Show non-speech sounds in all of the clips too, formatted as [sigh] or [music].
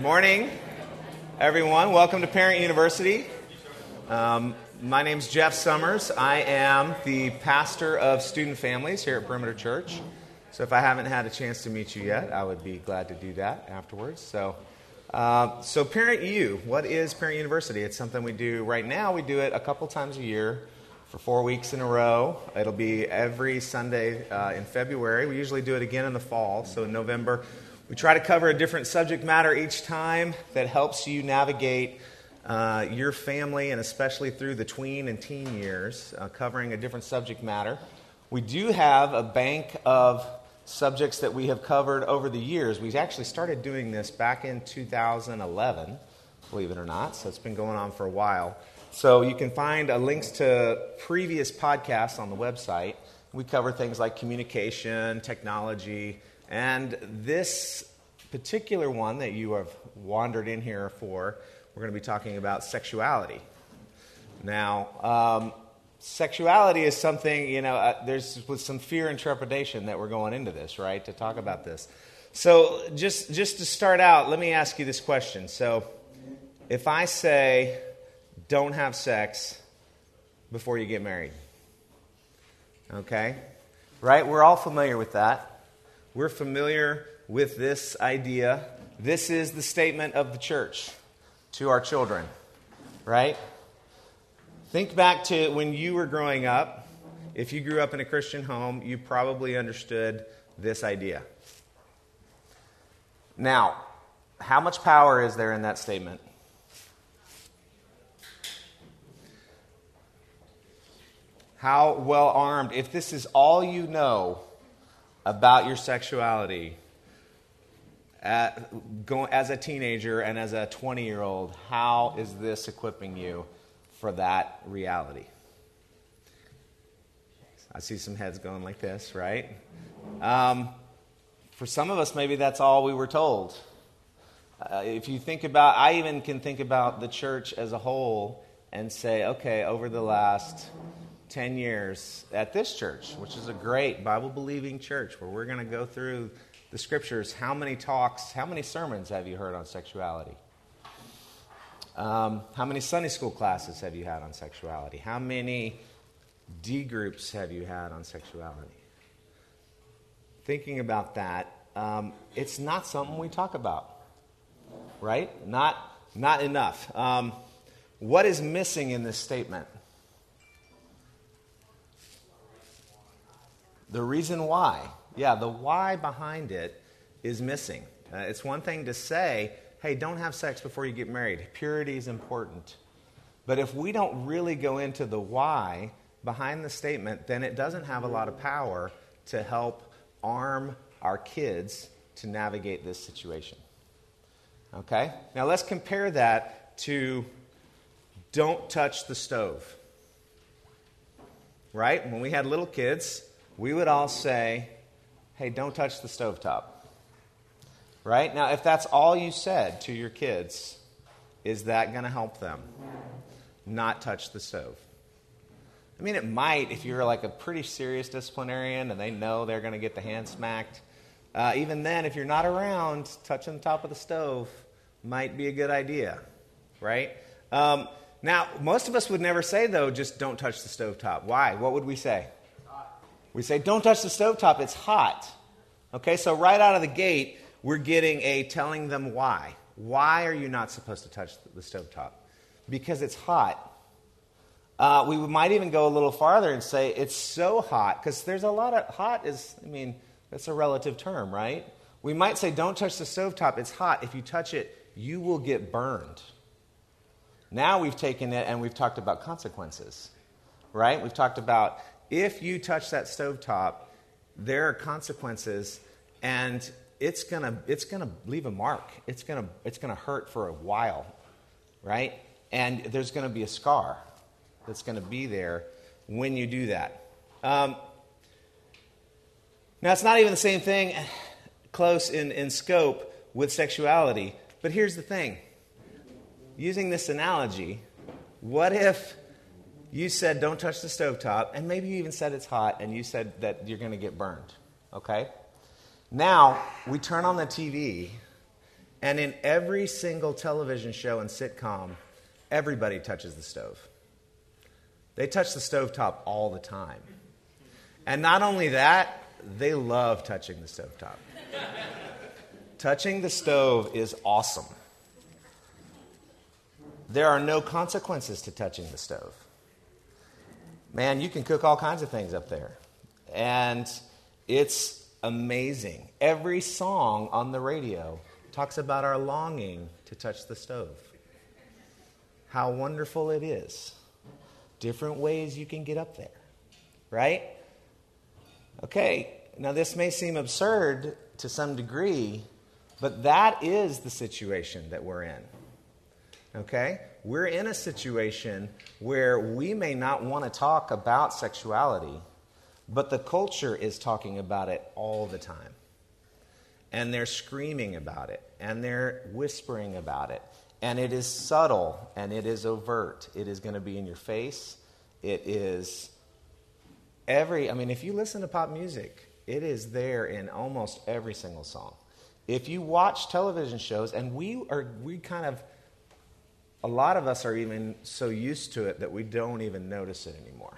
Morning, everyone. Welcome to Parent University. Um, my name's Jeff Summers. I am the pastor of student families here at Perimeter Church. So if I haven't had a chance to meet you yet, I would be glad to do that afterwards. So, uh, so Parent U, what is Parent University? It's something we do right now. We do it a couple times a year for four weeks in a row. It'll be every Sunday uh, in February. We usually do it again in the fall. So in November, we try to cover a different subject matter each time that helps you navigate uh, your family and especially through the tween and teen years, uh, covering a different subject matter. We do have a bank of subjects that we have covered over the years. We actually started doing this back in 2011, believe it or not, so it's been going on for a while. So you can find uh, links to previous podcasts on the website. We cover things like communication, technology, and this particular one that you have wandered in here for, we're going to be talking about sexuality. Now, um, sexuality is something, you know, uh, there's with some fear and trepidation that we're going into this, right, to talk about this. So, just, just to start out, let me ask you this question. So, if I say, don't have sex before you get married, okay? Right? We're all familiar with that. We're familiar with this idea. This is the statement of the church to our children, right? Think back to when you were growing up. If you grew up in a Christian home, you probably understood this idea. Now, how much power is there in that statement? How well armed, if this is all you know, about your sexuality as a teenager and as a 20 year old, how is this equipping you for that reality? I see some heads going like this, right? Um, for some of us, maybe that's all we were told. Uh, if you think about, I even can think about the church as a whole and say, okay, over the last 10 years at this church, which is a great Bible believing church where we're going to go through the scriptures. How many talks, how many sermons have you heard on sexuality? Um, how many Sunday school classes have you had on sexuality? How many D groups have you had on sexuality? Thinking about that, um, it's not something we talk about, right? Not, not enough. Um, what is missing in this statement? The reason why, yeah, the why behind it is missing. Uh, it's one thing to say, hey, don't have sex before you get married. Purity is important. But if we don't really go into the why behind the statement, then it doesn't have a lot of power to help arm our kids to navigate this situation. Okay? Now let's compare that to don't touch the stove. Right? When we had little kids, we would all say, hey, don't touch the stovetop. Right? Now, if that's all you said to your kids, is that going to help them not touch the stove? I mean, it might if you're like a pretty serious disciplinarian and they know they're going to get the hand smacked. Uh, even then, if you're not around, touching the top of the stove might be a good idea, right? Um, now, most of us would never say, though, just don't touch the stove top. Why? What would we say? We say, don't touch the stovetop, it's hot. Okay, so right out of the gate, we're getting a telling them why. Why are you not supposed to touch the stovetop? Because it's hot. Uh, we might even go a little farther and say it's so hot, because there's a lot of hot is, I mean, that's a relative term, right? We might say, don't touch the stovetop, it's hot. If you touch it, you will get burned. Now we've taken it and we've talked about consequences, right? We've talked about if you touch that stovetop, there are consequences, and it's gonna it's gonna leave a mark. It's gonna it's gonna hurt for a while, right? And there's gonna be a scar that's gonna be there when you do that. Um, now it's not even the same thing, [sighs] close in, in scope with sexuality. But here's the thing. Using this analogy, what if you said don't touch the stovetop, and maybe you even said it's hot, and you said that you're going to get burned. Okay? Now, we turn on the TV, And in every single television show and sitcom, everybody touches the stove. They touch the stovetop all the time. And not only that, they love touching the stovetop. touching the stove is awesome. There are no consequences to touching the stove. Man, you can cook all kinds of things up there. And it's amazing. Every song on the radio talks about our longing to touch the stove. How wonderful it is. Different ways you can get up there, right? Okay, now this may seem absurd to some degree, but that is the situation that we're in. Okay? We're in a situation where we may not want to talk about sexuality, but the culture is talking about it all the time. And they're screaming about it, and they're whispering about it. And it is subtle and it is overt. It is going to be in your face. It is every, I mean, if you listen to pop music, it is there in almost every single song. If you watch television shows, and we are, we kind of, a lot of us are even so used to it that we don't even notice it anymore.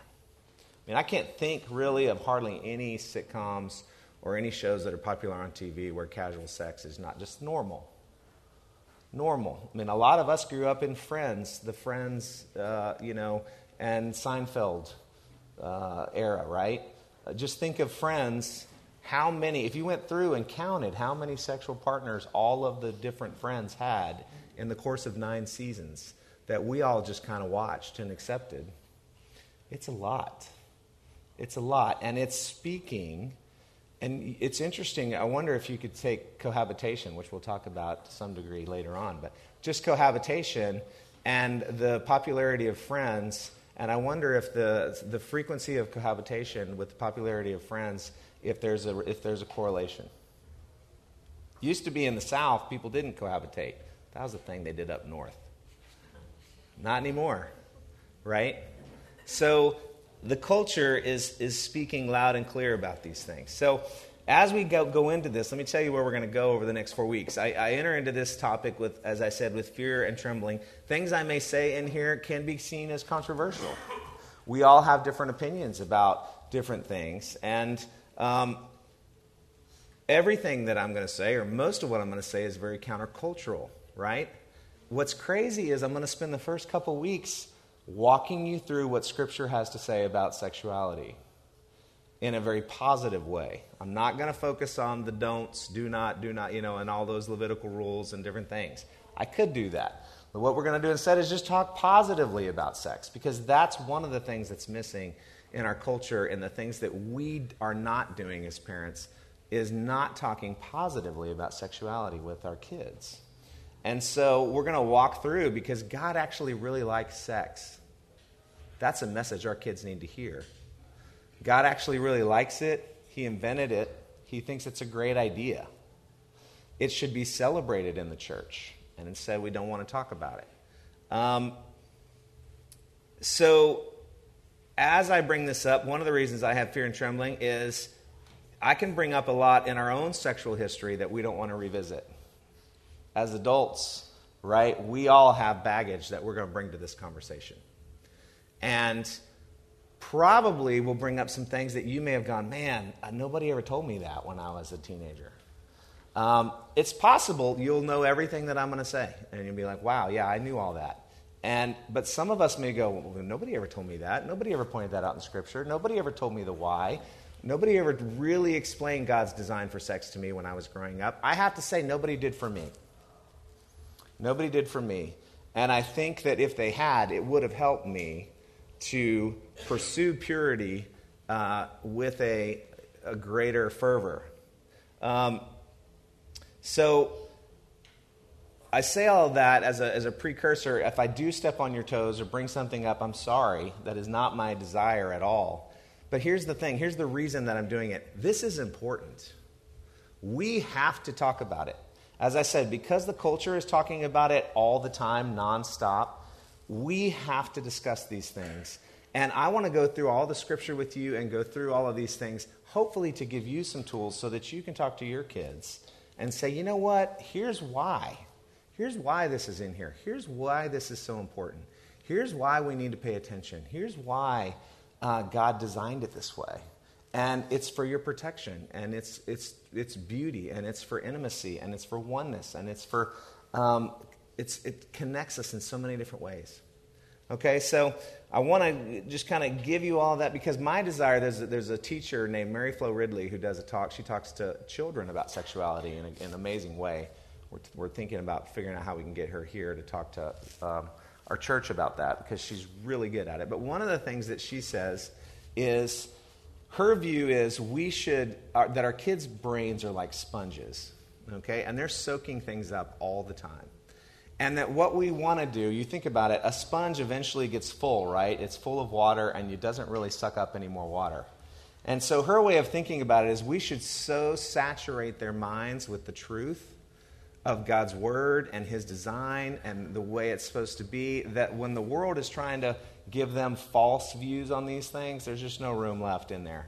I mean, I can't think really of hardly any sitcoms or any shows that are popular on TV where casual sex is not just normal. Normal. I mean, a lot of us grew up in Friends, the Friends, uh, you know, and Seinfeld uh, era, right? Uh, just think of Friends. How many, if you went through and counted how many sexual partners all of the different friends had in the course of nine seasons that we all just kind of watched and accepted, it's a lot. It's a lot. And it's speaking. And it's interesting. I wonder if you could take cohabitation, which we'll talk about to some degree later on, but just cohabitation and the popularity of friends. And I wonder if the, the frequency of cohabitation with the popularity of friends, if there's a, if there's a correlation. Used to be in the South, people didn't cohabitate. That was a thing they did up north. Not anymore, right? So the culture is, is speaking loud and clear about these things. So, as we go, go into this, let me tell you where we're going to go over the next four weeks. I, I, enter into this topic with, as I said, with fear and trembling. Things I may say in here can be seen as controversial. We all have different opinions about different things. And um, everything that I'm going to say, or most of what I'm going to say, is very countercultural, right? What's crazy is I'm going to spend the first couple weeks walking you through what Scripture has to say about sexuality in a very positive way. I'm not going to focus on the don'ts, do not, do not, you know, and all those Levitical rules and different things. I could do that. But what we're going to do instead is just talk positively about sex because that's one of the things that's missing in our culture and the things that we are not doing as parents is not talking positively about sexuality with our kids. And so we're going to walk through because God actually really likes sex. That's a message our kids need to hear. God actually really likes it. He invented it. He thinks it's a great idea. It should be celebrated in the church. And instead, we don't want to talk about it. Um, so, as I bring this up, one of the reasons I have fear and trembling is I can bring up a lot in our own sexual history that we don't want to revisit as adults, right, we all have baggage that we're going to bring to this conversation. And probably we'll bring up some things that you may have gone, man, uh, nobody ever told me that when I was a teenager. Um, it's possible you'll know everything that I'm going to say, and you'll be like, wow, yeah, I knew all that. And, but some of us may go, well, nobody ever told me that. Nobody ever pointed that out in Scripture. Nobody ever told me the why. Nobody ever really explained God's design for sex to me when I was growing up. I have to say, nobody did for me. Nobody did for me. And I think that if they had, it would have helped me to pursue purity uh, with a, a, greater fervor. Um, so I say all that as a, as a precursor. If I do step on your toes or bring something up, I'm sorry. That is not my desire at all. But here's the thing here's the reason that I'm doing it. This is important. We have to talk about it. As I said, because the culture is talking about it all the time, nonstop, we have to discuss these things. And I want to go through all the scripture with you and go through all of these things, hopefully to give you some tools so that you can talk to your kids and say, you know what? Here's why. Here's why this is in here. Here's why this is so important. Here's why we need to pay attention. Here's why uh, God designed it this way. And it's for your protection, and it's, it's, it's beauty, and it's for intimacy, and it's for oneness, and it's for, um, it's, it connects us in so many different ways. Okay, so I want to just kind of give you all that because my desire there's a, there's a teacher named Mary Flo Ridley who does a talk. She talks to children about sexuality in, a, in an amazing way. We're, we're, thinking about figuring out how we can get her here to talk to um, our church about that because she's really good at it. But one of the things that she says is her view is we should, that our kids' brains are like sponges, okay? And they're soaking things up all the time. And that what we want to do, you think about it, a sponge eventually gets full, right? It's full of water and it doesn't really suck up any more water. And so her way of thinking about it is we should so saturate their minds with the truth of God's word and his design and the way it's supposed to be that when the world is trying to give them false views on these things, there's just no room left in there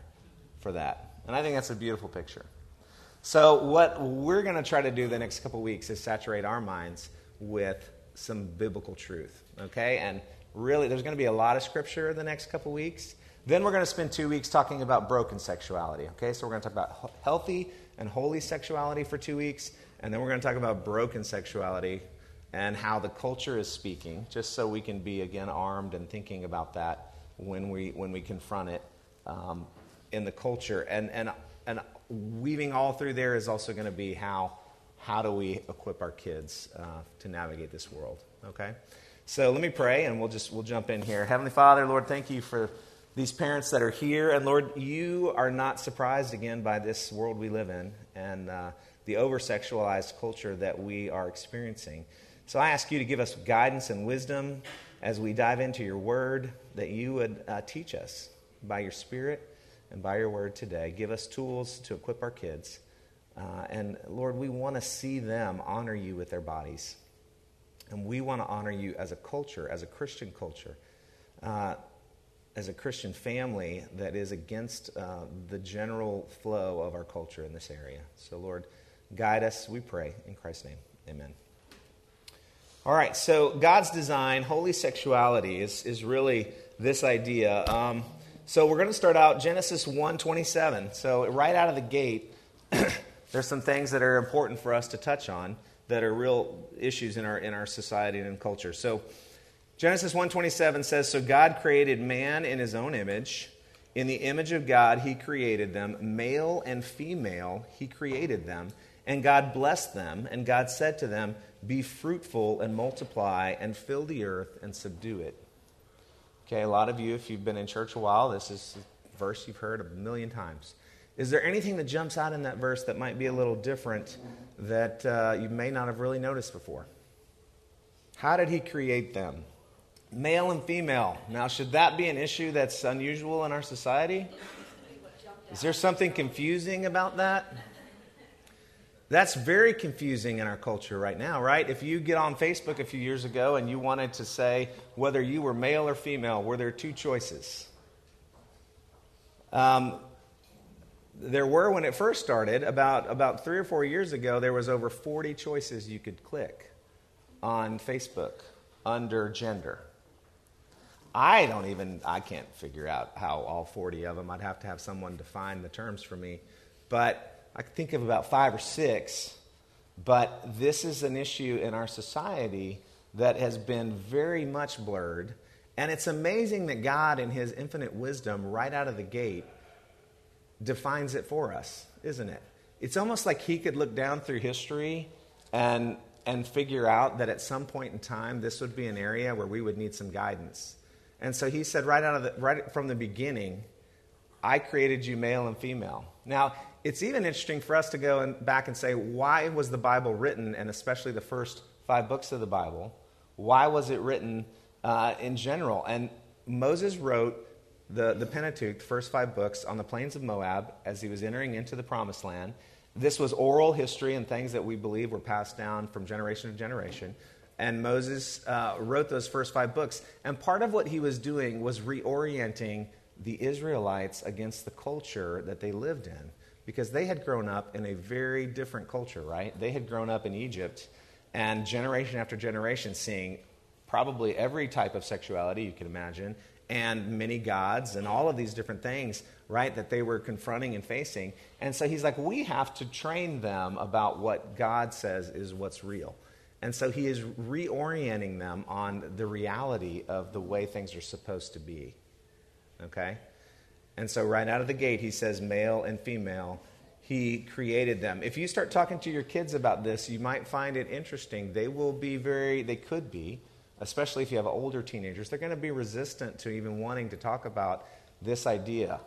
for that. And I think that's a beautiful picture. So, what we're going to try to do the next couple weeks is saturate our minds with some biblical truth, okay? And really, there's going to be a lot of scripture the next couple weeks. Then we're going to spend two weeks talking about broken sexuality, okay? So, we're going to talk about healthy and holy sexuality for two weeks, and then we're going to talk about broken sexuality and how the culture is speaking, just so we can be again armed and thinking about that when we when we confront it um, in the culture. And and and weaving all through there is also going to be how how do we equip our kids uh, to navigate this world? Okay, so let me pray, and we'll just we'll jump in here. Heavenly Father, Lord, thank you for these parents that are here, and Lord, you are not surprised again by this world we live in and uh, the over sexualized culture that we are experiencing. So I ask you to give us guidance and wisdom as we dive into your word, that you would uh, teach us by your spirit and by your word today. Give us tools to equip our kids. Uh, and Lord, we want to see them honor you with their bodies. And we want to honor you as a culture, as a Christian culture, uh, as a Christian family that is against uh, the general flow of our culture in this area. So, Lord, guide us, we pray. In Christ's name, amen. All right, so God's design, holy sexuality, is, is really this idea. Um, so we're going to start out Genesis 1:27. So right out of the gate, [clears throat] there's some things that are important for us to touch on that are real issues in our in our society and culture. So Genesis 1:27 says, "So God created man in his own image, in the image of God he created them, male and female he created them, and God blessed them, and God said to them, be fruitful and multiply and fill the earth and subdue it. Okay, a lot of you, if you've been in church a while, this is a verse you've heard a million times. Is there anything that jumps out in that verse that might be a little different that uh, you may not have really noticed before? How did he create them? Male and female. Now, should that be an issue that's unusual in our society? Is there something confusing about that? That's very confusing in our culture right now, right? If you get on Facebook a few years ago and you wanted to say whether you were male or female, were there two choices? Um, there were when it first started, about, about three or four years ago, there was over 40 choices you could click on Facebook under gender. I don't even, I can't figure out how all 40 of them, I'd have to have someone define the terms for me. But I can think of about five or six, but this is an issue in our society that has been very much blurred. And it's amazing that God, in His infinite wisdom, right out of the gate, defines it for us, isn't it? It's almost like He could look down through history and, and figure out that at some point in time, this would be an area where we would need some guidance. And so He said right, out of the, right from the beginning, I created you male and female. Now, it's even interesting for us to go and back and say, why was the Bible written, and especially the first five books of the Bible, why was it written uh, in general? And Moses wrote the, the Pentateuch, the first five books, on the plains of Moab as he was entering into the promised land. This was oral history and things that we believe were passed down from generation to generation. And Moses uh, wrote those first five books. And part of what he was doing was reorienting the Israelites against the culture that they lived in because they had grown up in a very different culture, right? They had grown up in Egypt and generation after generation seeing probably every type of sexuality you can imagine and many gods and all of these different things, right, that they were confronting and facing. And so he's like, we have to train them about what God says is what's real. And so he is reorienting them on the reality of the way things are supposed to be. Okay? And so, right out of the gate, he says male and female. He created them. If you start talking to your kids about this, you might find it interesting. They will be very, they could be, especially if you have older teenagers, they're going to be resistant to even wanting to talk about this idea.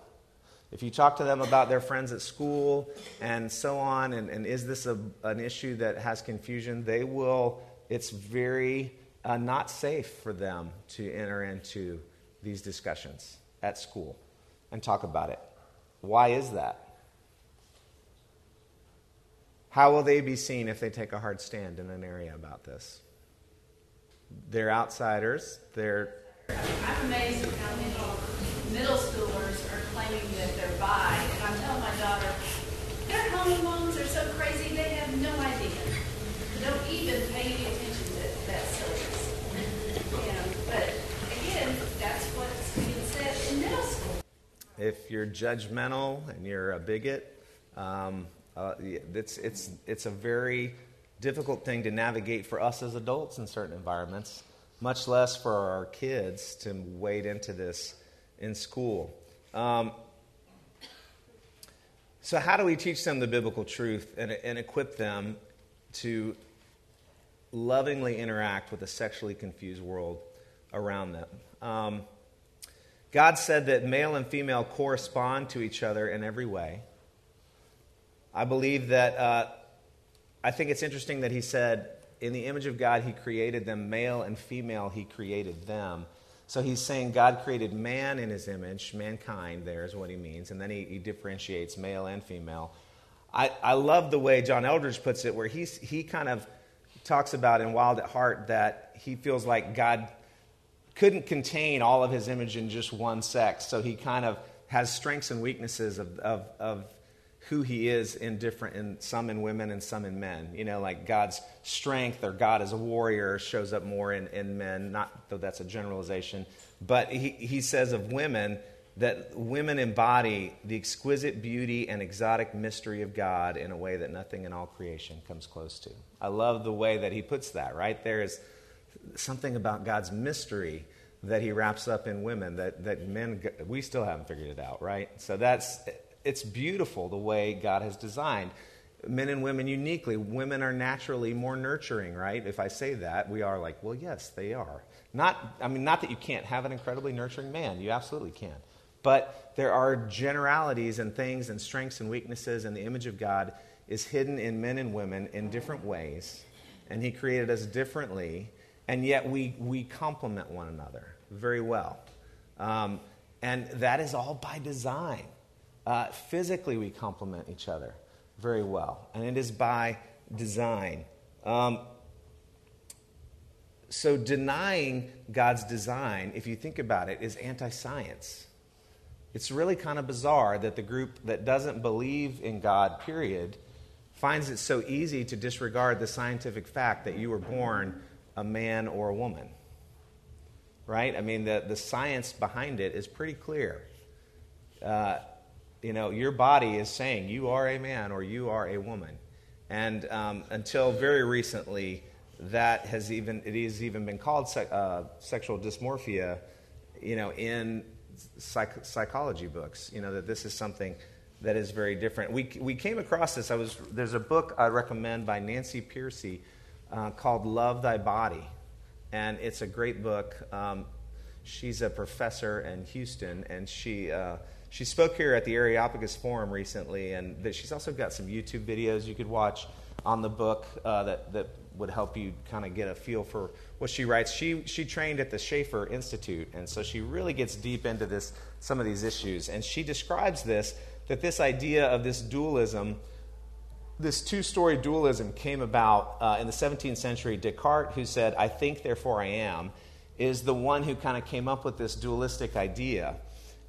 If you talk to them about their friends at school and so on, and, and is this a, an issue that has confusion, they will, it's very uh, not safe for them to enter into these discussions at school and talk about it. Why is that? How will they be seen if they take a hard stand in an area about this? They're outsiders. They're. I'm amazed at how many middle schoolers are claiming that they're bi, and I'm telling my daughter, their home moms are so crazy they have no idea. They don't even pay any attention to that silliness. You know, but again, that's what's being said in middle school. If you're judgmental and you're a bigot, um, uh, it's, it's, it's a very difficult thing to navigate for us as adults in certain environments, much less for our kids to wade into this in school. Um, so, how do we teach them the biblical truth and, and equip them to lovingly interact with a sexually confused world around them? Um, God said that male and female correspond to each other in every way. I believe that, uh, I think it's interesting that he said, in the image of God, he created them, male and female, he created them. So he's saying God created man in his image, mankind, there is what he means, and then he, he differentiates male and female. I, I love the way John Eldredge puts it, where he's, he kind of talks about in Wild at Heart that he feels like God couldn't contain all of his image in just one sex. So he kind of has strengths and weaknesses of, of, of who he is in different, in some in women and some in men. You know, like God's strength or God as a warrior shows up more in, in men, not though that's a generalization. But he, he says of women that women embody the exquisite beauty and exotic mystery of God in a way that nothing in all creation comes close to. I love the way that he puts that, right? There is something about God's mystery that he wraps up in women that, that men, we still haven't figured it out, right? So that's, it's beautiful the way God has designed men and women uniquely. Women are naturally more nurturing, right? If I say that, we are like, well, yes, they are. Not, I mean, not that you can't have an incredibly nurturing man. You absolutely can. But there are generalities and things and strengths and weaknesses, and the image of God is hidden in men and women in different ways. And He created us differently and yet we, we complement one another very well. Um, and that is all by design. Uh, physically, we complement each other very well, and it is by design. Um, so, denying God's design, if you think about it, is anti science. It's really kind of bizarre that the group that doesn't believe in God, period, finds it so easy to disregard the scientific fact that you were born a man or a woman. Right? I mean, the, the science behind it is pretty clear. Uh, you know, your body is saying you are a man or you are a woman. And um, until very recently, that has even, it has even been called sec, uh, sexual dysmorphia, you know, in psych- psychology books, you know, that this is something that is very different. We, we came across this. I was, there's a book I recommend by Nancy Pearcey uh, called Love Thy Body. And it's a great book. Um, she's a professor in Houston, and she, uh, she spoke here at the Areopagus Forum recently. And she's also got some YouTube videos you could watch on the book uh, that, that would help you kind of get a feel for what she writes. She, she trained at the Schaeffer Institute, and so she really gets deep into this, some of these issues. And she describes this that this idea of this dualism this two story dualism came about uh, in the 17th century. Descartes, who said, I think, therefore I am, is the one who kind of came up with this dualistic idea.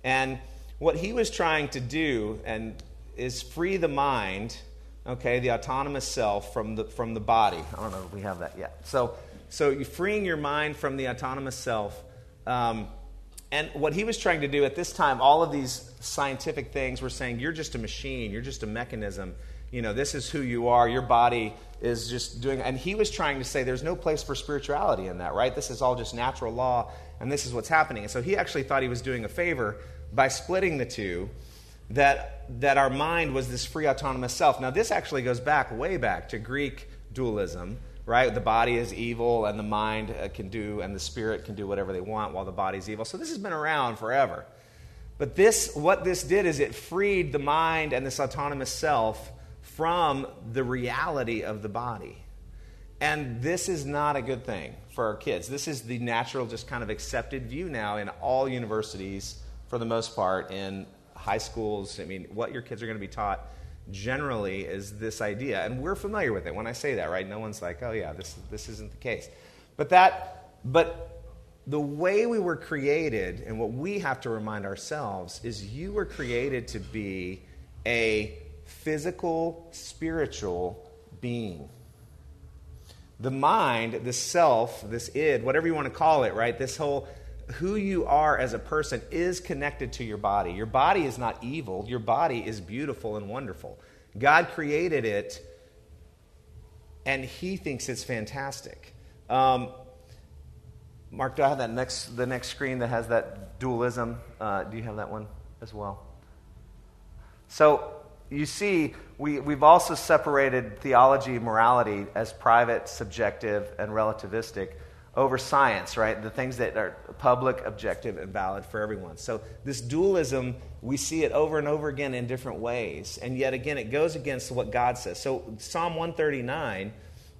And what he was trying to do, and is free the mind, okay, the autonomous self from the, from the body. I don't know if we have that yet. So, so you're freeing your mind from the autonomous self. Um, and what he was trying to do at this time, all of these scientific things were saying, you're just a machine, you're just a mechanism. You know, this is who you are. Your body is just doing. And he was trying to say there's no place for spirituality in that, right? This is all just natural law, and this is what's happening. And so he actually thought he was doing a favor by splitting the two that, that our mind was this free autonomous self. Now, this actually goes back, way back to Greek dualism, right? The body is evil and the mind uh, can do, and the spirit can do whatever they want while the body's evil. So this has been around forever. But this, what this did is it freed the mind and this autonomous self from the reality of the body. And this is not a good thing for our kids. This is the natural, just kind of accepted view now in all universities, for the most part, in high schools, I mean, what your kids are going to be taught generally is this idea. And we're familiar with it when I say that, right? No one's like, oh, yeah, this, this isn't the case. But that, but the way we were created and what we have to remind ourselves is you were created to be a physical, spiritual being. The mind, the self, this id, whatever you want to call it, right? This whole who you are as a person is connected to your body. Your body is not evil, your body is beautiful and wonderful. God created it, and He thinks it's fantastic. Um, Mark, do I have that next, the next screen that has that dualism? Uh, do you have that one as well? So you see, we, we've also separated theology, and morality as private, subjective, and relativistic over science, right? The things that are public, objective, and valid for everyone. So, this dualism, we see it over and over again in different ways. And yet again, it goes against what God says. So, Psalm 139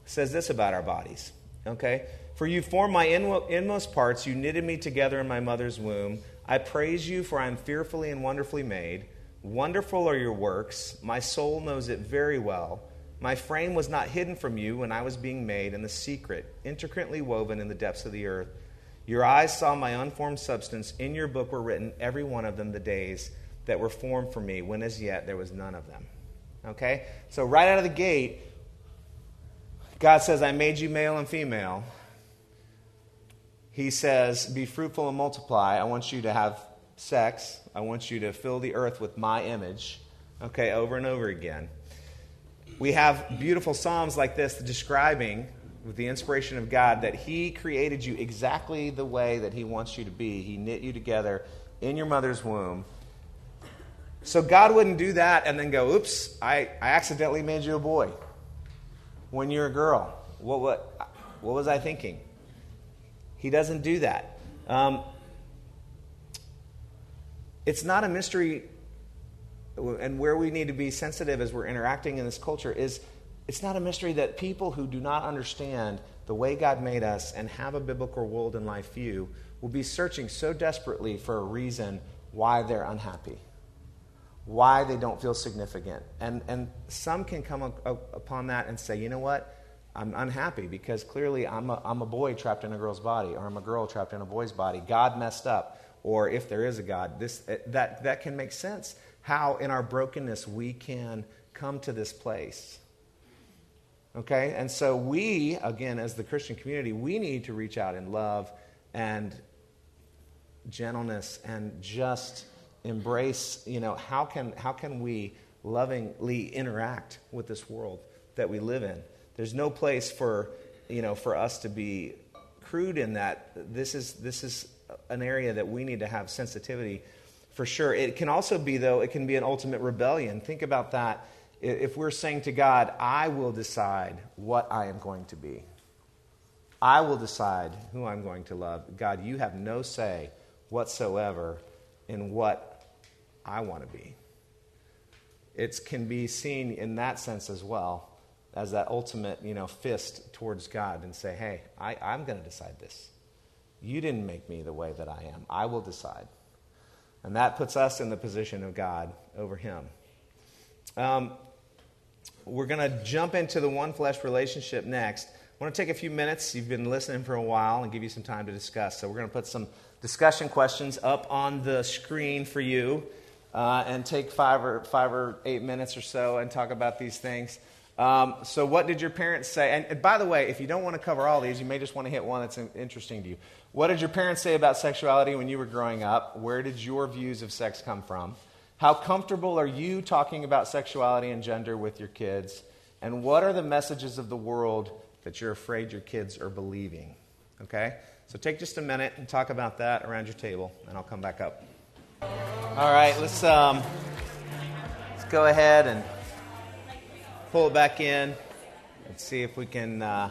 says this about our bodies, okay? For you formed my inmost parts, you knitted me together in my mother's womb. I praise you, for I am fearfully and wonderfully made. Wonderful are your works. My soul knows it very well. My frame was not hidden from you when I was being made in the secret, intricately woven in the depths of the earth. Your eyes saw my unformed substance. In your book were written, every one of them, the days that were formed for me, when as yet there was none of them. Okay? So, right out of the gate, God says, I made you male and female. He says, Be fruitful and multiply. I want you to have sex. I want you to fill the earth with my image. Okay, over and over again we have beautiful Psalms like this describing, with the inspiration of God, that He created you exactly the way that He wants you to be. He knit you together in your mother's womb. So God wouldn't do that and then go, oops, I, I accidentally made you a boy when you're a girl. What, what, what was I thinking? He doesn't do that. Um, it's not a mystery and where we need to be sensitive as we're interacting in this culture is it's not a mystery that people who do not understand the way God made us and have a biblical world and life view will be searching so desperately for a reason why they're unhappy, why they don't feel significant. And, and some can come up, up upon that and say, you know what? I'm unhappy because clearly I'm a, I'm a boy trapped in a girl's body, or I'm a girl trapped in a boy's body. God messed up, or if there is a God, this, eh, that, that can make sense how in our brokenness we can come to this place. Okay? And so we, again, as the Christian community, we need to reach out in love and gentleness and just embrace, you know, how can, how can we lovingly interact with this world that we live in? There's no place for, you know, for us to be crude in that. This is, this is an area that we need to have sensitivity for sure. It can also be, though, it can be an ultimate rebellion. Think about that. If we're saying to God, I will decide what I am going to be, I will decide who I'm going to love. God, you have no say whatsoever in what I want to be. It can be seen in that sense as well as that ultimate, you know, fist towards God and say, hey, I, I'm going to decide this. You didn't make me the way that I am. I will decide. And that puts us in the position of God over him. Um, we're going to jump into the one flesh relationship next. I want to take a few minutes. You've been listening for a while and give you some time to discuss. So, we're going to put some discussion questions up on the screen for you. uh, and take five or, five or eight minutes or so and talk about these things. Um, so, what did your parents say? And, by the way, if you don't want to cover all these, you may just want to hit one that's interesting to you. What did your parents say about sexuality when you were growing up? Where did your views of sex come from? How comfortable are you talking about sexuality and gender with your kids? And what are the messages of the world that you're afraid your kids are believing? Okay? So take just a minute and talk about that around your table, and I'll come back up. All right, let's, um, let's go ahead and pull it back in and see if we can uh,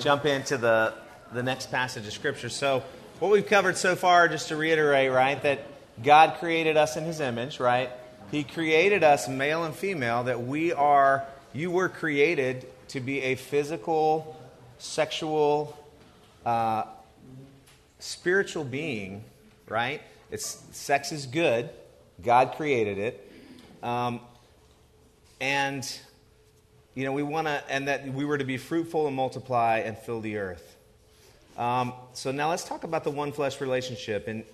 jump into the, the next passage of Scripture. So, what we've covered so far, just to reiterate, right, that God created us in His image, right? He created us male and female, that we are, you were created to be a physical, sexual, uh, spiritual being, right? It's, sex is good. God created it. Um, and, you know, we want to, and that we were to be fruitful and multiply and fill the earth. Um, so now let's talk about the one flesh relationship. And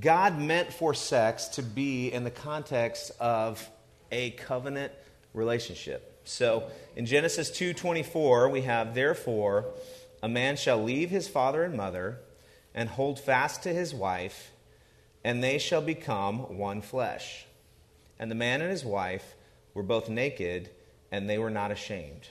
God meant for sex to be in the context of a covenant relationship. So in Genesis 2:24 we have therefore a man shall leave his father and mother and hold fast to his wife and they shall become one flesh. And the man and his wife were both naked and they were not ashamed.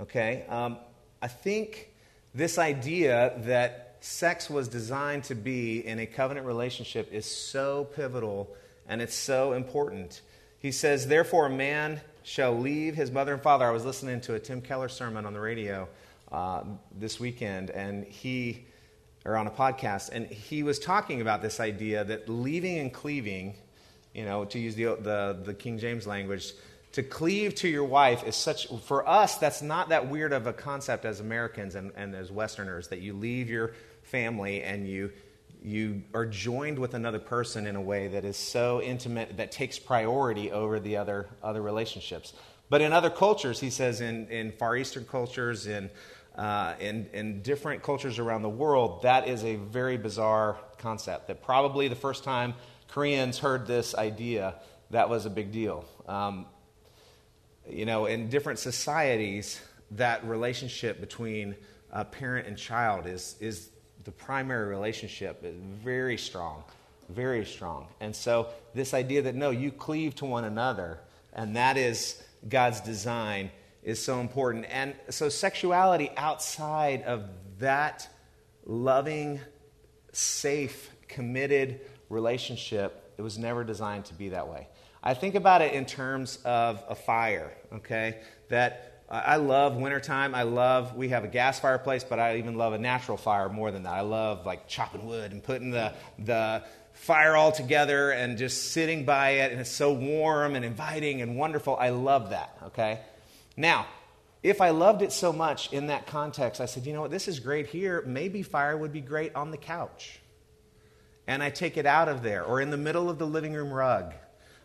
Okay? Um, I think this idea that sex was designed to be in a covenant relationship is so pivotal and it's so important. He says, Therefore, a man shall leave his mother and father. I was listening to a Tim Keller sermon on the radio uh, this weekend, and he, or on a podcast, and he was talking about this idea that leaving and cleaving, you know, to use the, the, the King James language, to cleave to your wife is such for us that's not that weird of a concept as americans and, and as westerners that you leave your family and you you are joined with another person in a way that is so intimate that takes priority over the other other relationships. But in other cultures, he says in, in Far Eastern cultures, in, uh, in, in different cultures around the world, that is a very bizarre concept. That probably the first time Koreans heard this idea, that was a big deal. Um, you know, in different societies, that relationship between a parent and child is, is the primary relationship is very strong, very strong. And so, this idea that no, you cleave to one another, and that is God's design, is so important. And so, sexuality outside of that loving, safe, committed relationship, it was never designed to be that way. I think about it in terms of a fire, okay? That I love wintertime. I love, we have a gas fireplace, but I even love a natural fire more than that. I love like chopping wood and putting the, the fire all together and just sitting by it, and it's so warm and inviting and wonderful. I love that, okay? Now, if I loved it so much in that context, I said, you know what, this is great here. Maybe fire would be great on the couch. And I take it out of there or in the middle of the living room rug.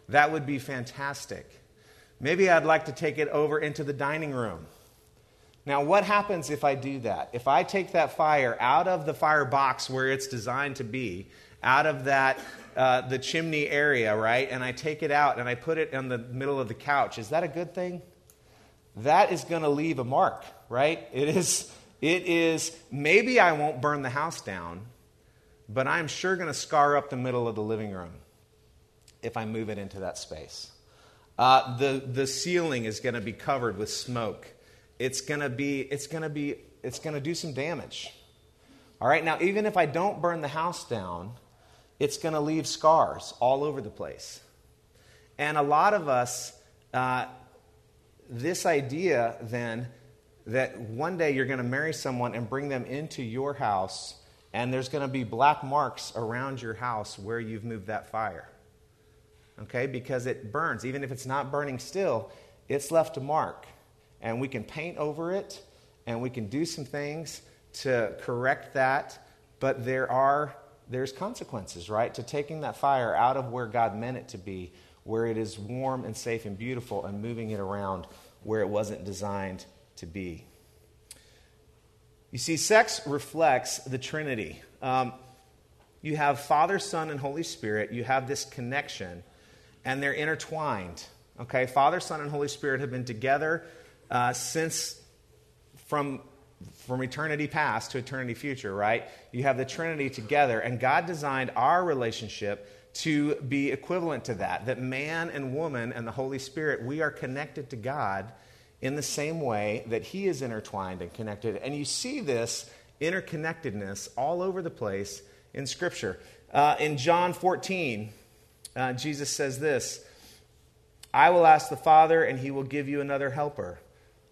That would be fantastic. Maybe I'd like to take it over into the dining room. Now, what happens if I do that? If I take that fire out of the fire box where it's designed to be, out of that uh, the chimney area, right? And I take it out and I put it in the middle of the couch. Is that a good thing? That is going to leave a mark, right? It is. It is. Maybe I won't burn the house down, but I'm sure going to scar up the middle of the living room if I move it into that space. Uh, the, the ceiling is going to be covered with smoke. It's going to be, it's going to be, it's going to do some damage. All right, now, even if I don't burn the house down, it's going to leave scars all over the place. And a lot of us, uh, this idea then that one day you're going to marry someone and bring them into your house, and there's going to be black marks around your house where you've moved that fire okay, because it burns. Even if it's not burning still, it's left a mark. And we can paint over it and we can do some things to correct that, but there are there's consequences, right, to taking that fire out of where God meant it to be, where it is warm and safe and beautiful, and moving it around where it wasn't designed to be. You see, sex reflects the Trinity. Um, you have Father, Son, and Holy Spirit. You have this connection, and they're intertwined. Okay? Father, Son, and Holy Spirit have been together uh, since from from eternity past to eternity future, right? You have the Trinity together, and God designed our relationship to be equivalent to that. That man and woman and the Holy Spirit, we are connected to God in the same way that He is intertwined and connected. And you see this interconnectedness all over the place in Scripture. Uh, in John 14, uh, Jesus says this I will ask the Father, and He will give you another helper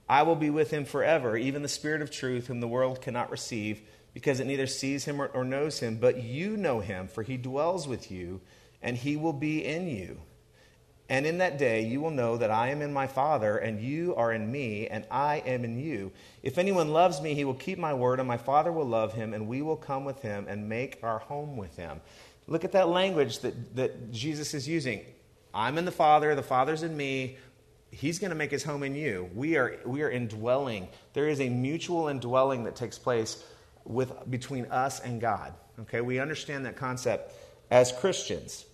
I will be with him forever, even the Spirit of truth, whom the world cannot receive, because it neither sees him or, or, knows him. But you know him, for he dwells with you, and he will be in you. And in that day you will know that I am in my Father, and you are in me, and I am in you. If anyone loves me, he will keep my word, and my Father will love him, and we will come with him and make our home with him. Look at that language that, that Jesus is using. I'm in the Father, the Father's in me, He's going to make his home in you. We are, we are indwelling. There is a mutual indwelling that takes place with, between us and God. Okay, we understand that concept as Christians.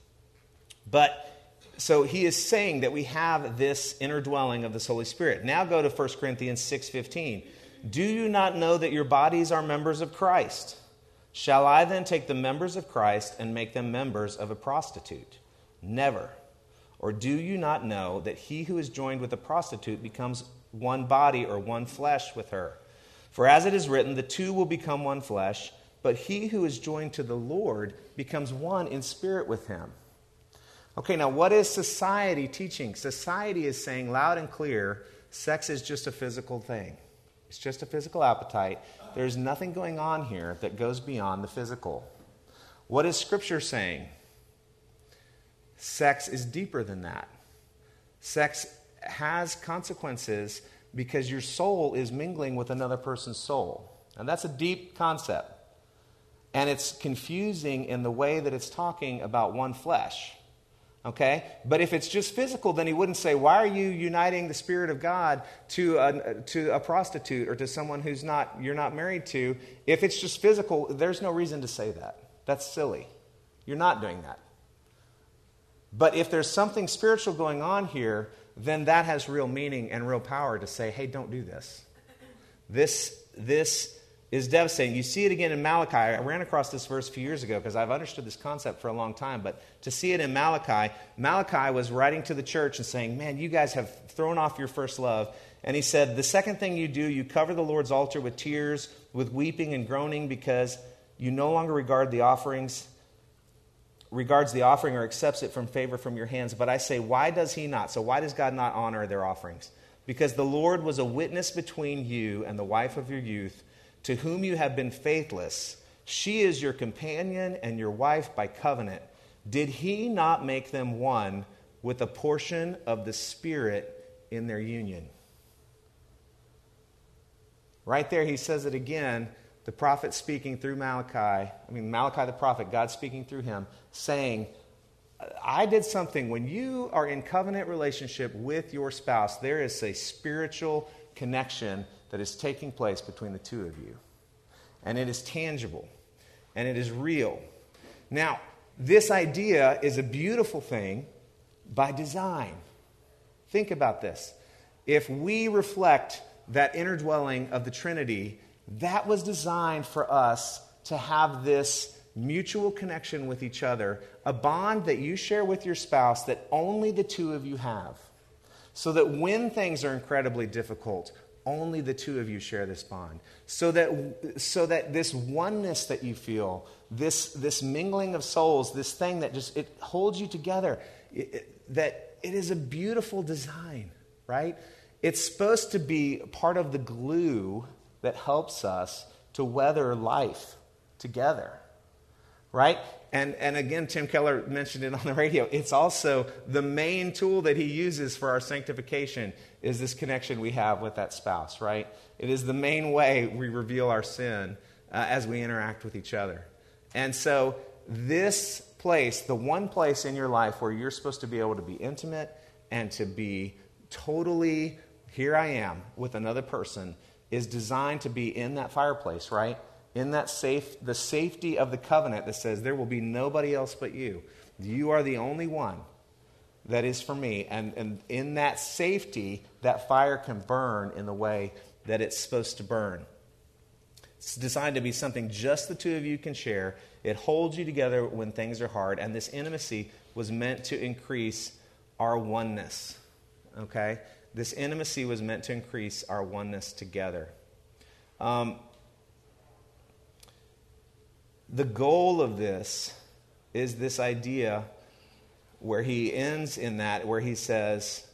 But so he is saying that we have this inner dwelling of this Holy Spirit. Now go to 1 Corinthians 6:15. Do you not know that your bodies are members of Christ? Shall I then take the members of Christ and make them members of a prostitute? Never. Or do you not know that he who is joined with a prostitute becomes one body or one flesh with her? For as it is written, the two will become one flesh, but he who is joined to the Lord becomes one in spirit with him. Okay, now what is society teaching? Society is saying loud and clear sex is just a physical thing, it's just a physical appetite. There's nothing going on here that goes beyond the physical. What is Scripture saying? Sex is deeper than that. Sex has consequences because your soul is mingling with another person's soul. And that's a deep concept. And it's confusing in the way that it's talking about one flesh. Okay? But if it's just physical, then he wouldn't say, Why are you uniting the Spirit of God to a, to a prostitute or to someone who's not, you're not married to? If it's just physical, there's no reason to say that. That's silly. You're not doing that. But if there's something spiritual going on here, then that has real meaning and real power to say, hey, don't do this. This, this is devastating. You see it again in Malachi. I ran across this verse a few years ago because I've understood this concept for a long time. But to see it in Malachi, Malachi was writing to the church and saying, Man, you guys have thrown off your first love. And he said, The second thing you do, you cover the Lord's altar with tears, with weeping and groaning because you no longer regard the offerings regards the offering or accepts it from favor from your hands. But I say, why does he not? So, why does God not honor their offerings? Because the Lord was a witness between you and the wife of your youth, to whom you have been faithless. She is your companion and your wife by covenant. Did he not make them one with a portion of the Spirit in their union? Right there, he says it again the prophet speaking through Malachi, I mean, Malachi the prophet, God speaking through him, saying, I did something. When you are in covenant relationship with your spouse, there is a spiritual connection that is taking place between the two of you. And it is tangible and it is real. Now, this idea is a beautiful thing by design. Think about this. If we reflect that inner dwelling of the Trinity that was designed for us to have this mutual connection with each other, a bond that you share with your spouse that only the two of you have. So that when things are incredibly difficult, only the two of you share this bond. So that, so that this oneness that you feel, this, this mingling of souls, this thing that just, it holds you together, it, it, that it is a beautiful design, right? It's supposed to be part of the glue that helps us to weather life together. Right? And, and again, Tim Keller mentioned it on the radio. It's also the main tool that he uses for our sanctification is this connection we have with that spouse, right? It is the main way we reveal our sin uh, as we interact with each other. And so, this place, the one place in your life where you're supposed to be able to be intimate and to be totally, here I am with another person, is designed to be in that fireplace, right? In that safe, the safety of the covenant that says there will be nobody else but you. You are the only one that is for me. And, and in that safety, that fire can burn in the way that it's supposed to burn. It's designed to be something just the two of you can share. It holds you together when things are hard. And this intimacy was meant to increase our oneness. Okay? This intimacy was meant to increase our oneness together. Um, the goal of this is this idea where he ends in that, where he says,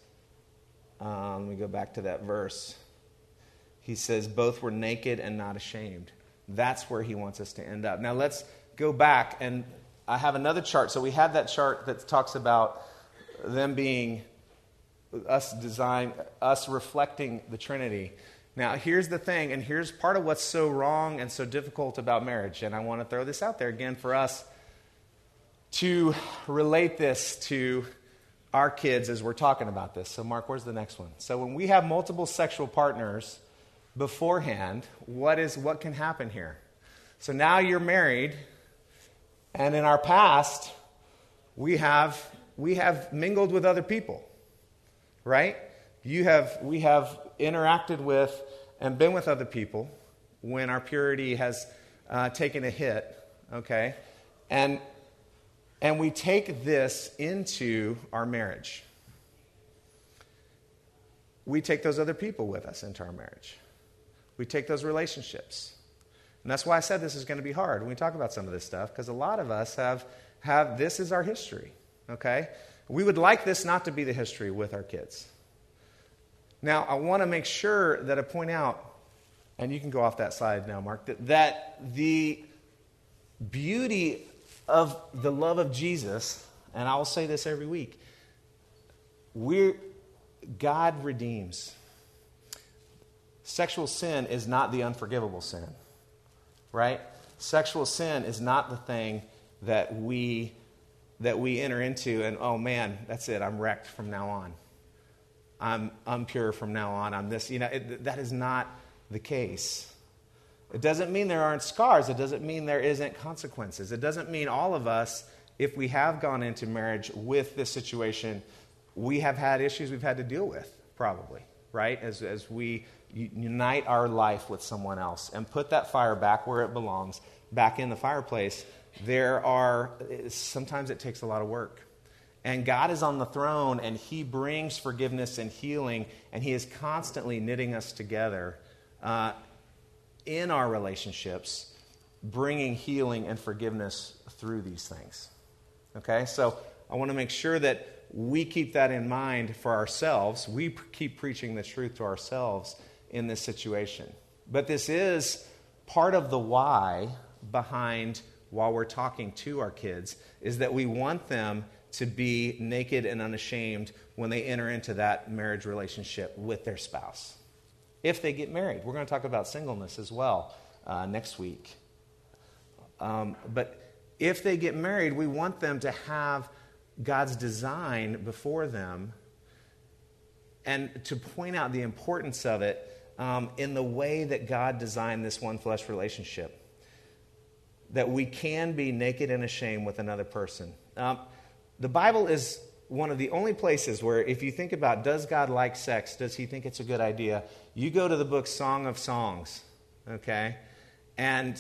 um, let me go back to that verse. He says, both were naked and not ashamed. That's where he wants us to end up. Now let's go back, and I have another chart. So we had that chart that talks about them being us design, us reflecting the Trinity. Now, here's the thing, and here's part of what's so wrong and so difficult about marriage. And I want to throw this out there again for us to relate this to our kids as we're talking about this. So, Mark, where's the next one? So, when we have multiple sexual partners beforehand, what, is, what can happen here? So, now you're married, and in our past, we have, we have mingled with other people, right? You have, we have interacted with and been with other people when our purity has uh, taken a hit, okay? And, and we take this into our marriage. We take those other people with us into our marriage. We take those relationships. And that's why I said this is going to be hard when we talk about some of this stuff, because a lot of us have, have this is our history, okay? We would like this not to be the history with our kids. Now, I want to make sure that I point out, and you can go off that side now, Mark, that, that the beauty of the love of Jesus, and I will say this every week, we God redeems. Sexual sin is not the unforgivable sin, right? Sexual sin is not the thing that we that we enter into and oh man, that's it, I'm wrecked from now on. I'm I'm pure from now on. I'm this. You know, it, that is not the case. It doesn't mean there aren't scars. It doesn't mean there isn't consequences. It doesn't mean all of us, if we have gone into marriage with this situation, we have had issues we've had to deal with, probably, right? As, as we unite our life with someone else and put that fire back where it belongs, back in the fireplace, there are, eh, sometimes it takes a lot of work. And God is on the throne, and He brings forgiveness and healing, and He is constantly knitting us together uh, in our relationships, bringing healing and forgiveness through these things. Okay? So I want to make sure that we keep that in mind for ourselves. We keep preaching the truth to ourselves in this situation. But this is part of the why behind while we're talking to our kids is that we want them to be naked and unashamed when they enter into that marriage relationship with their spouse. If they get married, we're going to talk about singleness as well uh, next week. Um, but if they get married, we want them to have God's design before them and to point out the importance of it um, in the way that God designed this one flesh relationship. That we can be naked and ashamed with another person. Um, the Bible is one of the only places where, if you think about does God like sex, does he think it's a good idea, you go to the book Song of Songs, okay? And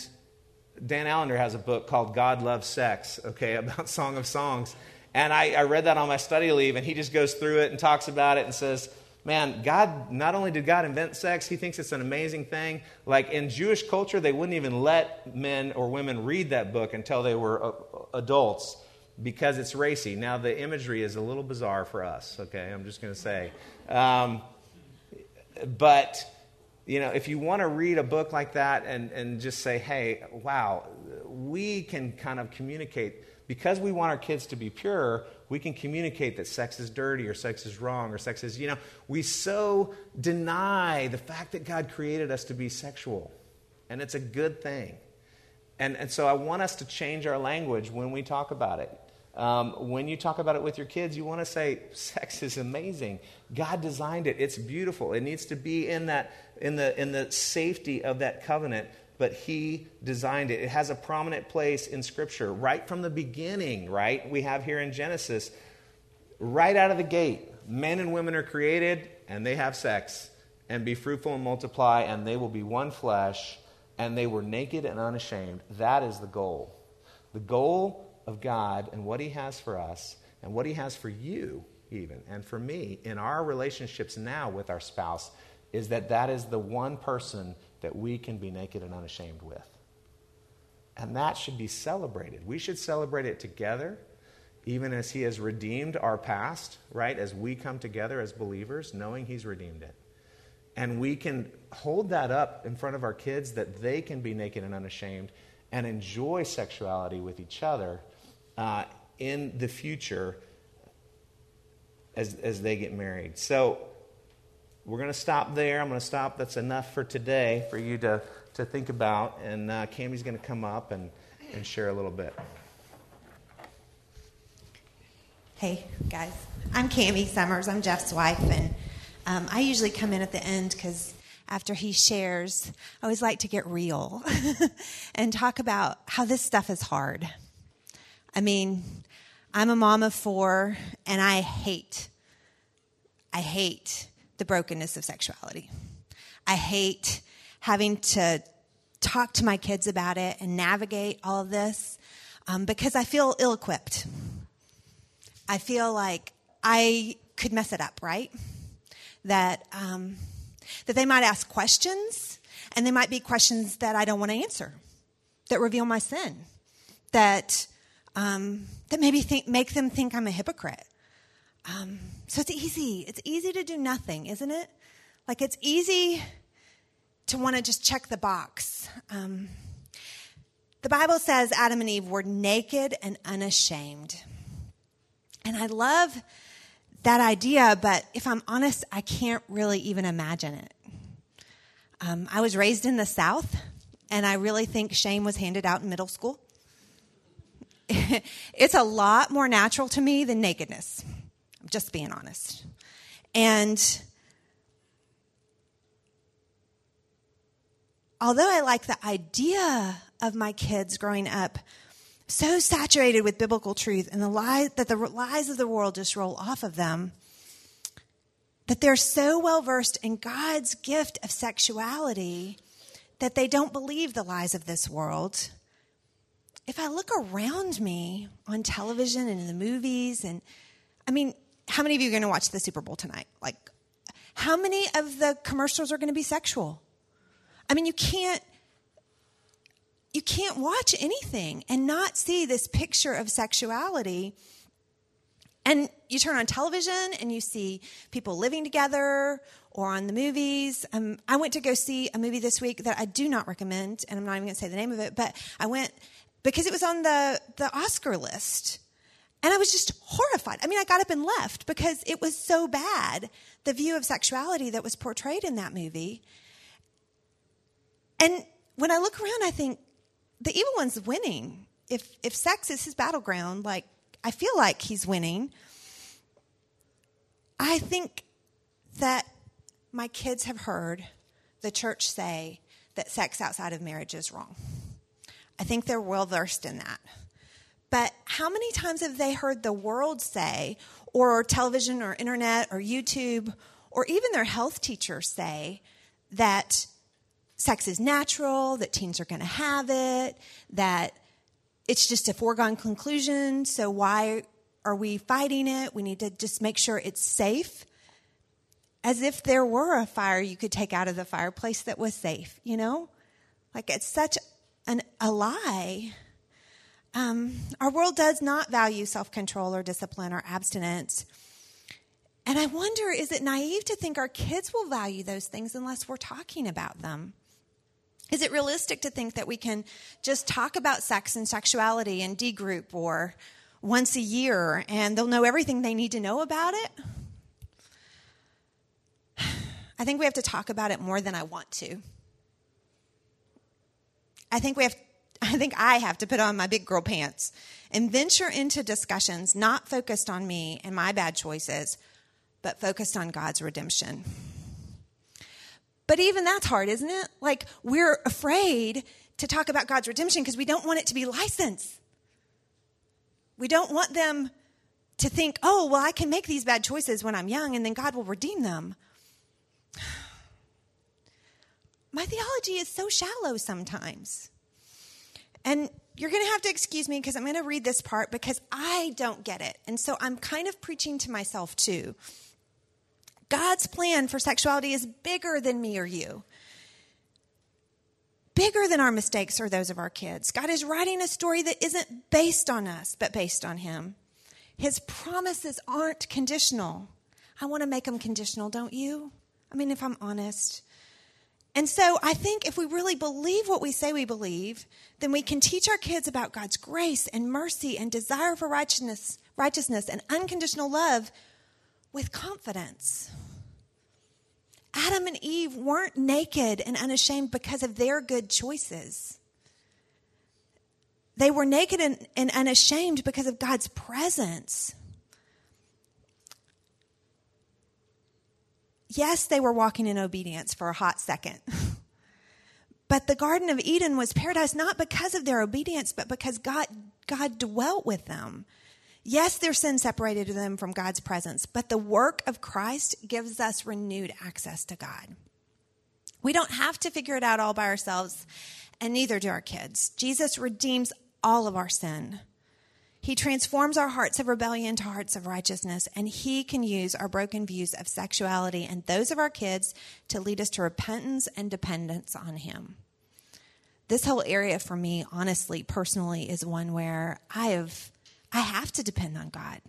Dan Allender has a book called God Loves Sex, okay, [laughs] about Song of Songs. And I, I read that on my study leave, and he just goes through it and talks about it and says, man, God, not only did God invent sex, he thinks it's an amazing thing. Like in Jewish culture, they wouldn't even let men or women read that book until they were uh, adults because it's racy. Now, the imagery is a little bizarre for us, okay? I'm just going to say. Um, but, you know, if you want to read a book like that and, and just say, hey, wow, we can kind of communicate, because we want our kids to be pure, we can communicate that sex is dirty or sex is wrong or sex is, you know, we so deny the fact that God created us to be sexual. And it's a good thing. And, and so I want us to change our language when we talk about it. Um, when you talk about it with your kids, you want to say, sex is amazing. God designed it. It's beautiful. It needs to be in, that, in, the, in the safety of that covenant but He designed it. It has a prominent place in Scripture right from the beginning, right? We have here in Genesis, right out of the gate, men and women are created and they have sex and be fruitful and multiply, and they will be one flesh, and they were naked and unashamed. That is the goal. The goal of God and what He has for us and what He has for you, even, and for me in our relationships now with our spouse is that that is the one person that we can be naked and unashamed with. And that should be celebrated. We should celebrate it together, even as He has redeemed our past, right? As we come together as believers, knowing He's redeemed it. And we can hold that up in front of our kids that they can be naked and unashamed and enjoy sexuality with each other uh, in the future as, as they get married. So we're going to stop there. I'm going to stop. That's enough for today for you to, to think about. And uh, Cami's going to come up and, and share a little bit. Hey, guys. I'm Cami Summers. I'm Jeff's wife. And um, I usually come in at the end because after he shares, I always like to get real [laughs] and talk about how this stuff is hard. I mean, I'm a mom of four, and I hate, I hate the brokenness of sexuality. I hate having to talk to my kids about it and navigate all of this um, because I feel ill equipped. I feel like I could mess it up, right? That, um, that they might ask questions, and they might be questions that I don't want to answer, that reveal my sin, that, um, that maybe think, make them think I'm a hypocrite. Um, so it's easy. It's easy to do nothing, isn't it? Like it's easy to want to just check the box. Um, the Bible says Adam and Eve were naked and unashamed. And I love that idea, but if I'm honest, I can't really even imagine it. Um, I was raised in the South, and I really think shame was handed out in middle school. [laughs] it's a lot more natural to me than nakedness. I'm just being honest. And although I like the idea of my kids growing up so saturated with biblical truth and the lies that the lies of the world just roll off of them, that they're so well versed in God's gift of sexuality that they don't believe the lies of this world. If I look around me on television and in the movies, and I mean, how many of you are going to watch the Super Bowl tonight? Like, how many of the commercials are going to be sexual? I mean, you can't you can't watch anything and not see this picture of sexuality. And you turn on television and you see people living together or on the movies. Um, I went to go see a movie this week that I do not recommend, and I'm not even going to say the name of it, but I went because it was on the, the Oscar list. And I was just horrified. I mean, I got up and left because it was so bad, the view of sexuality that was portrayed in that movie. And when I look around, I think the evil one's winning. If, if sex is his battleground, like, I feel like he's winning. I think that my kids have heard the church say that sex outside of marriage is wrong. I think they're well versed in that. But how many times have they heard the world say, or television or internet or YouTube, or even their health teacher say that sex is natural, that teens are going to have it, that it's just a foregone conclusion, so why are we fighting it? We need to just make sure it's safe. As if there were a fire you could take out of the fireplace that was safe, you know? Like it's such an, a lie. Um, our world does not value self control or discipline or abstinence. And I wonder is it naive to think our kids will value those things unless we're talking about them? Is it realistic to think that we can just talk about sex and sexuality in D group or once a year and they'll know everything they need to know about it? [sighs] I think we have to talk about it more than I want to. I think we have [laughs] I think I have to put on my big girl pants and venture into discussions not focused on me and my bad choices, but focused on God's redemption. But even that's hard, isn't it? Like, we're afraid to talk about God's redemption because we don't want it to be license. We don't want them to think, oh, well, I can make these bad choices when I'm young and then God will redeem them. My theology is so shallow sometimes. And you're going to have to excuse me because I'm going to read this part because I don't get it. And so I'm kind of preaching to myself too. God's plan for sexuality is bigger than me or you, bigger than our mistakes or those of our kids. God is writing a story that isn't based on us, but based on Him. His promises aren't conditional. I want to make them conditional, don't you? I mean, if I'm honest. And so I think if we really believe what we say we believe, then we can teach our kids about God's grace and mercy and desire for righteousness, righteousness and unconditional love with confidence. Adam and Eve weren't naked and unashamed because of their good choices. They were naked and, and unashamed because of God's presence. Yes, they were walking in obedience for a hot second. [laughs] but the Garden of Eden was paradise not because of their obedience, but because God, God dwelt with them. Yes, their sin separated them from God's presence, but the work of Christ gives us renewed access to God. We don't have to figure it out all by ourselves, and neither do our kids. Jesus redeems all of our sin. He transforms our hearts of rebellion to hearts of righteousness, and He can use our broken views of sexuality and those of our kids to lead us to repentance and dependence on Him. This whole area for me, honestly, personally, is one where I have I have to depend on God.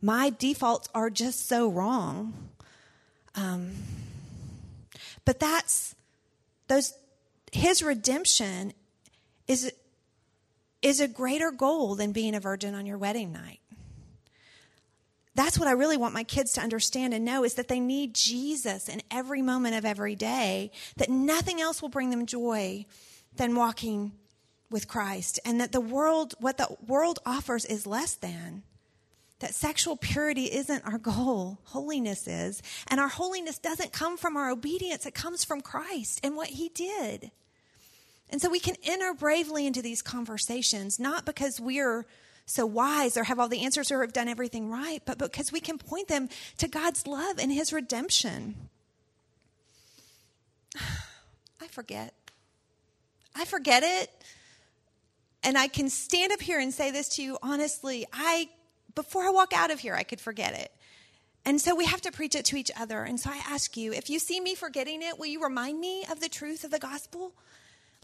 My defaults are just so wrong. Um, but that's those his redemption is is a greater goal than being a virgin on your wedding night. That's what I really want my kids to understand and know is that they need Jesus in every moment of every day, that nothing else will bring them joy than walking with Christ and that the world, what the world offers is less than. That sexual purity isn't our goal, holiness is. And our holiness doesn't come from our obedience, it comes from Christ and what He did. And so we can enter bravely into these conversations, not because we're so wise or have all the answers or have done everything right, but because we can point them to God's love and His redemption. [sighs] I forget. I forget it and I can stand up here and say this to you honestly, I before I walk out of here, I could forget it. And so we have to preach it to each other. And so I ask you, if you see me forgetting it, will you remind me of the truth of the gospel?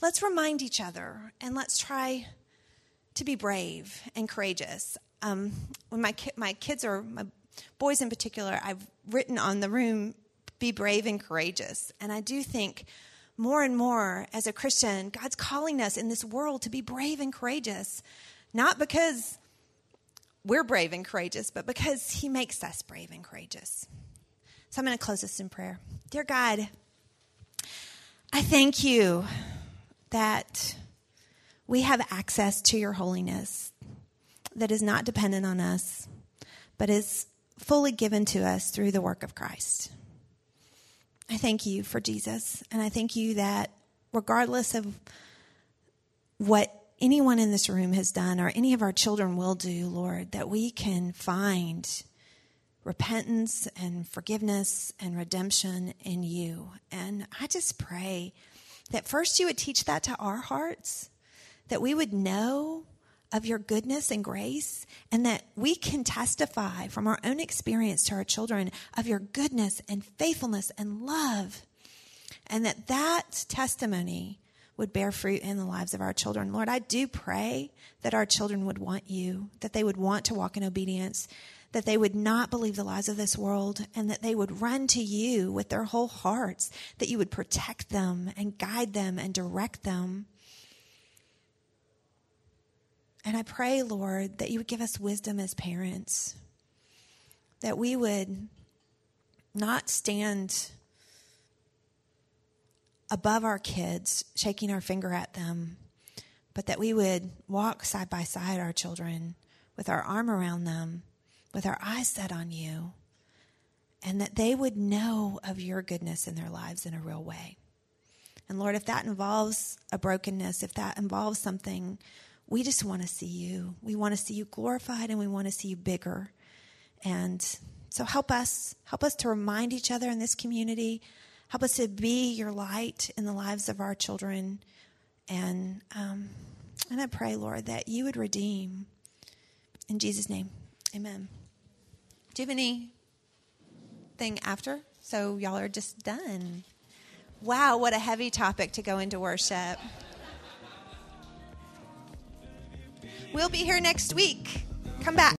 Let's remind each other and let's try to be brave and courageous. Um, when my ki- my kids are my boys in particular, I've written on the room, "Be brave and courageous," and I do think more and more as a Christian, God's calling us in this world to be brave and courageous, not because we're brave and courageous, but because He makes us brave and courageous. So I'm going to close this in prayer. Dear God, I thank you that we have access to your holiness that is not dependent on us, but is fully given to us through the work of Christ. I thank you for Jesus. And I thank you that regardless of what anyone in this room has done or any of our children will do, Lord, that we can find repentance and forgiveness and redemption in you. And I just pray that first you would teach that to our hearts, that we would know of your goodness and grace, and that we can testify from our own experience to our children of your goodness and faithfulness and love, and that that testimony would bear fruit in the lives of our children. Lord, I do pray that our children would want you, that they would want to walk in obedience, that they would not believe the lies of this world, and that they would run to you with their whole hearts, that you would protect them and guide them and direct them. And I pray, Lord, that you would give us wisdom as parents, that we would not stand above our kids, shaking our finger at them, but that we would walk side by side our children with our arm around them, with our eyes set on you, and that they would know of your goodness in their lives in a real way. And Lord, if that involves a brokenness, if that involves something, we just want to see you. We want to see you glorified and we want to see you bigger. And so help us, help us to remind each other in this community. Help us to be your light in the lives of our children. And um, and I pray, Lord, that you would redeem. In Jesus' name, amen. Do you have anything after? So y'all are just done. Wow, what a heavy topic to go into worship. We'll be here next week. Come back.